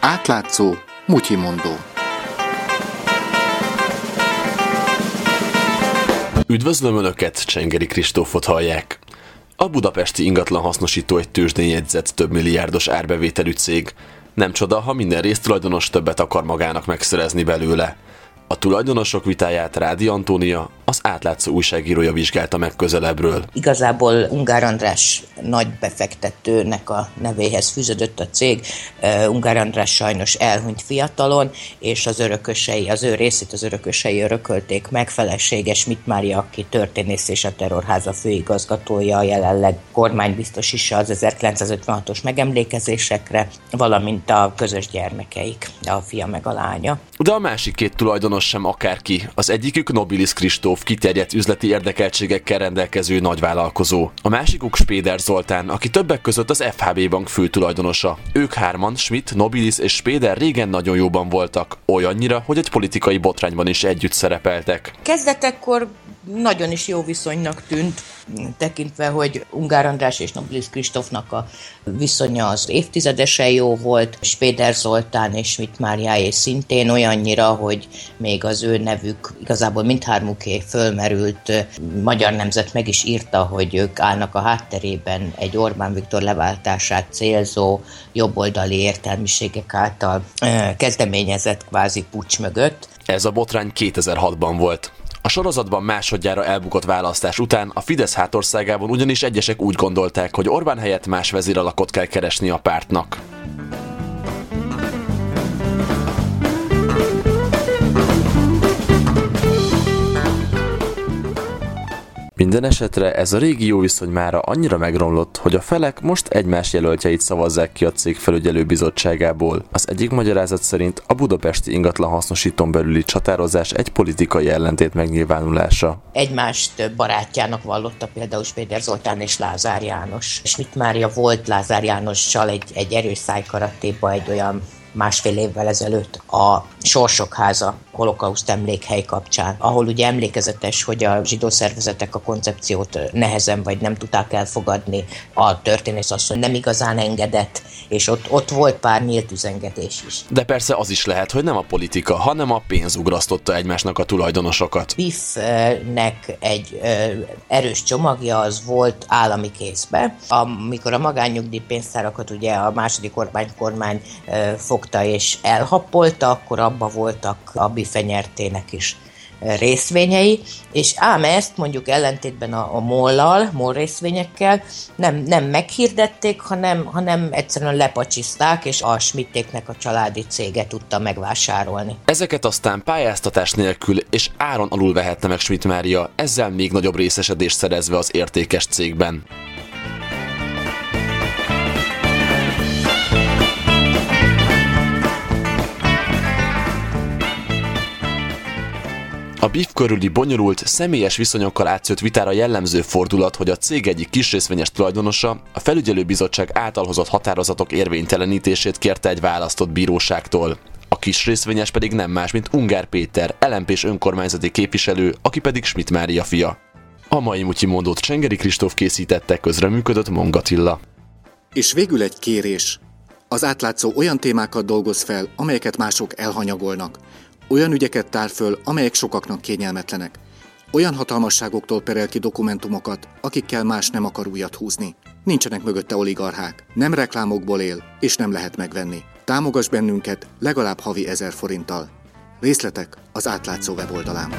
Átlátszó, mutyimondó. Üdvözlöm Önöket, Csengeri Kristófot hallják. A budapesti ingatlan hasznosító egy tőzsdén jegyzett több milliárdos árbevételű cég. Nem csoda, ha minden résztulajdonos többet akar magának megszerezni belőle. A tulajdonosok vitáját Rádi Antónia, az átlátszó újságírója vizsgálta meg közelebbről. Igazából Ungár András nagy befektetőnek a nevéhez fűződött a cég. Ungár András sajnos elhunyt fiatalon, és az örökösei, az ő részét az örökösei örökölték meg. Felesége Schmidt Mária, aki történész és a terrorháza főigazgatója, jelenleg kormánybiztos is az 1956-os megemlékezésekre, valamint a közös gyermekeik, a fia meg a lánya. De a másik két tulajdonos sem akárki. Az egyikük Nobilis Kristóf, kiterjedt üzleti érdekeltségekkel rendelkező nagyvállalkozó. A másikuk Spéder Zoltán, aki többek között az FHB bank főtulajdonosa. Ők hárman, Schmidt, Nobilis és Spéder régen nagyon jóban voltak, olyannyira, hogy egy politikai botrányban is együtt szerepeltek. Kezdetekkor nagyon is jó viszonynak tűnt, tekintve, hogy Ungár András és Nobilis Kristófnak a viszonya az évtizedesen jó volt, Spéder Zoltán és Schmidt Máriáé szintén olyannyira, hogy még az ő nevük igazából mindhármuké fölmerült. Magyar Nemzet meg is írta, hogy ők állnak a hátterében egy Orbán Viktor leváltását célzó jobboldali értelmiségek által kezdeményezett kvázi pucs mögött. Ez a botrány 2006-ban volt. A sorozatban másodjára elbukott választás után a Fidesz hátországában ugyanis egyesek úgy gondolták, hogy Orbán helyett más vezéralakot kell keresni a pártnak. Minden esetre ez a régi jó viszony mára annyira megromlott, hogy a felek most egymás jelöltjeit szavazzák ki a cég felügyelő bizottságából. Az egyik magyarázat szerint a budapesti ingatlan hasznosítón belüli csatározás egy politikai ellentét megnyilvánulása. Egymást barátjának vallotta például Péter Zoltán és Lázár János. Schmidt Mária volt Lázár Jánossal egy, egy erős szájkaratéba egy olyan másfél évvel ezelőtt a Sorsok Háza holokauszt emlékhely kapcsán, ahol ugye emlékezetes, hogy a zsidó szervezetek a koncepciót nehezen vagy nem tudták elfogadni, a történész asszony nem igazán engedett, és ott, ott volt pár nyílt üzengetés is. De persze az is lehet, hogy nem a politika, hanem a pénz ugrasztotta egymásnak a tulajdonosokat. BIF-nek egy erős csomagja az volt állami kézbe. Amikor a magánnyugdíj pénztárakat ugye a második Orbán kormány fogta és elhappolta, akkor abba voltak a bifenyertének is részvényei, és ám ezt mondjuk ellentétben a, a mollal, MOL részvényekkel nem, nem meghirdették, hanem, hanem egyszerűen lepacsizták, és a Schmittéknek a családi cége tudta megvásárolni. Ezeket aztán pályáztatás nélkül és áron alul vehette meg Schmidt Mária, ezzel még nagyobb részesedést szerezve az értékes cégben. BIF körüli bonyolult, személyes viszonyokkal átszőtt vitára jellemző fordulat, hogy a cég egyik kisrészvényes tulajdonosa a felügyelőbizottság által hozott határozatok érvénytelenítését kérte egy választott bíróságtól. A kisrészvényes pedig nem más, mint Ungár Péter, lmp önkormányzati képviselő, aki pedig Schmidt Mária fia. A mai mutyi mondót Csengeri Kristóf készítette, közreműködött Mongatilla. És végül egy kérés. Az átlátszó olyan témákat dolgoz fel, amelyeket mások elhanyagolnak. Olyan ügyeket tár föl, amelyek sokaknak kényelmetlenek. Olyan hatalmasságoktól perel ki dokumentumokat, akikkel más nem akar újat húzni. Nincsenek mögötte oligarchák, nem reklámokból él, és nem lehet megvenni. Támogass bennünket legalább havi ezer forinttal. Részletek az átlátszó weboldalán.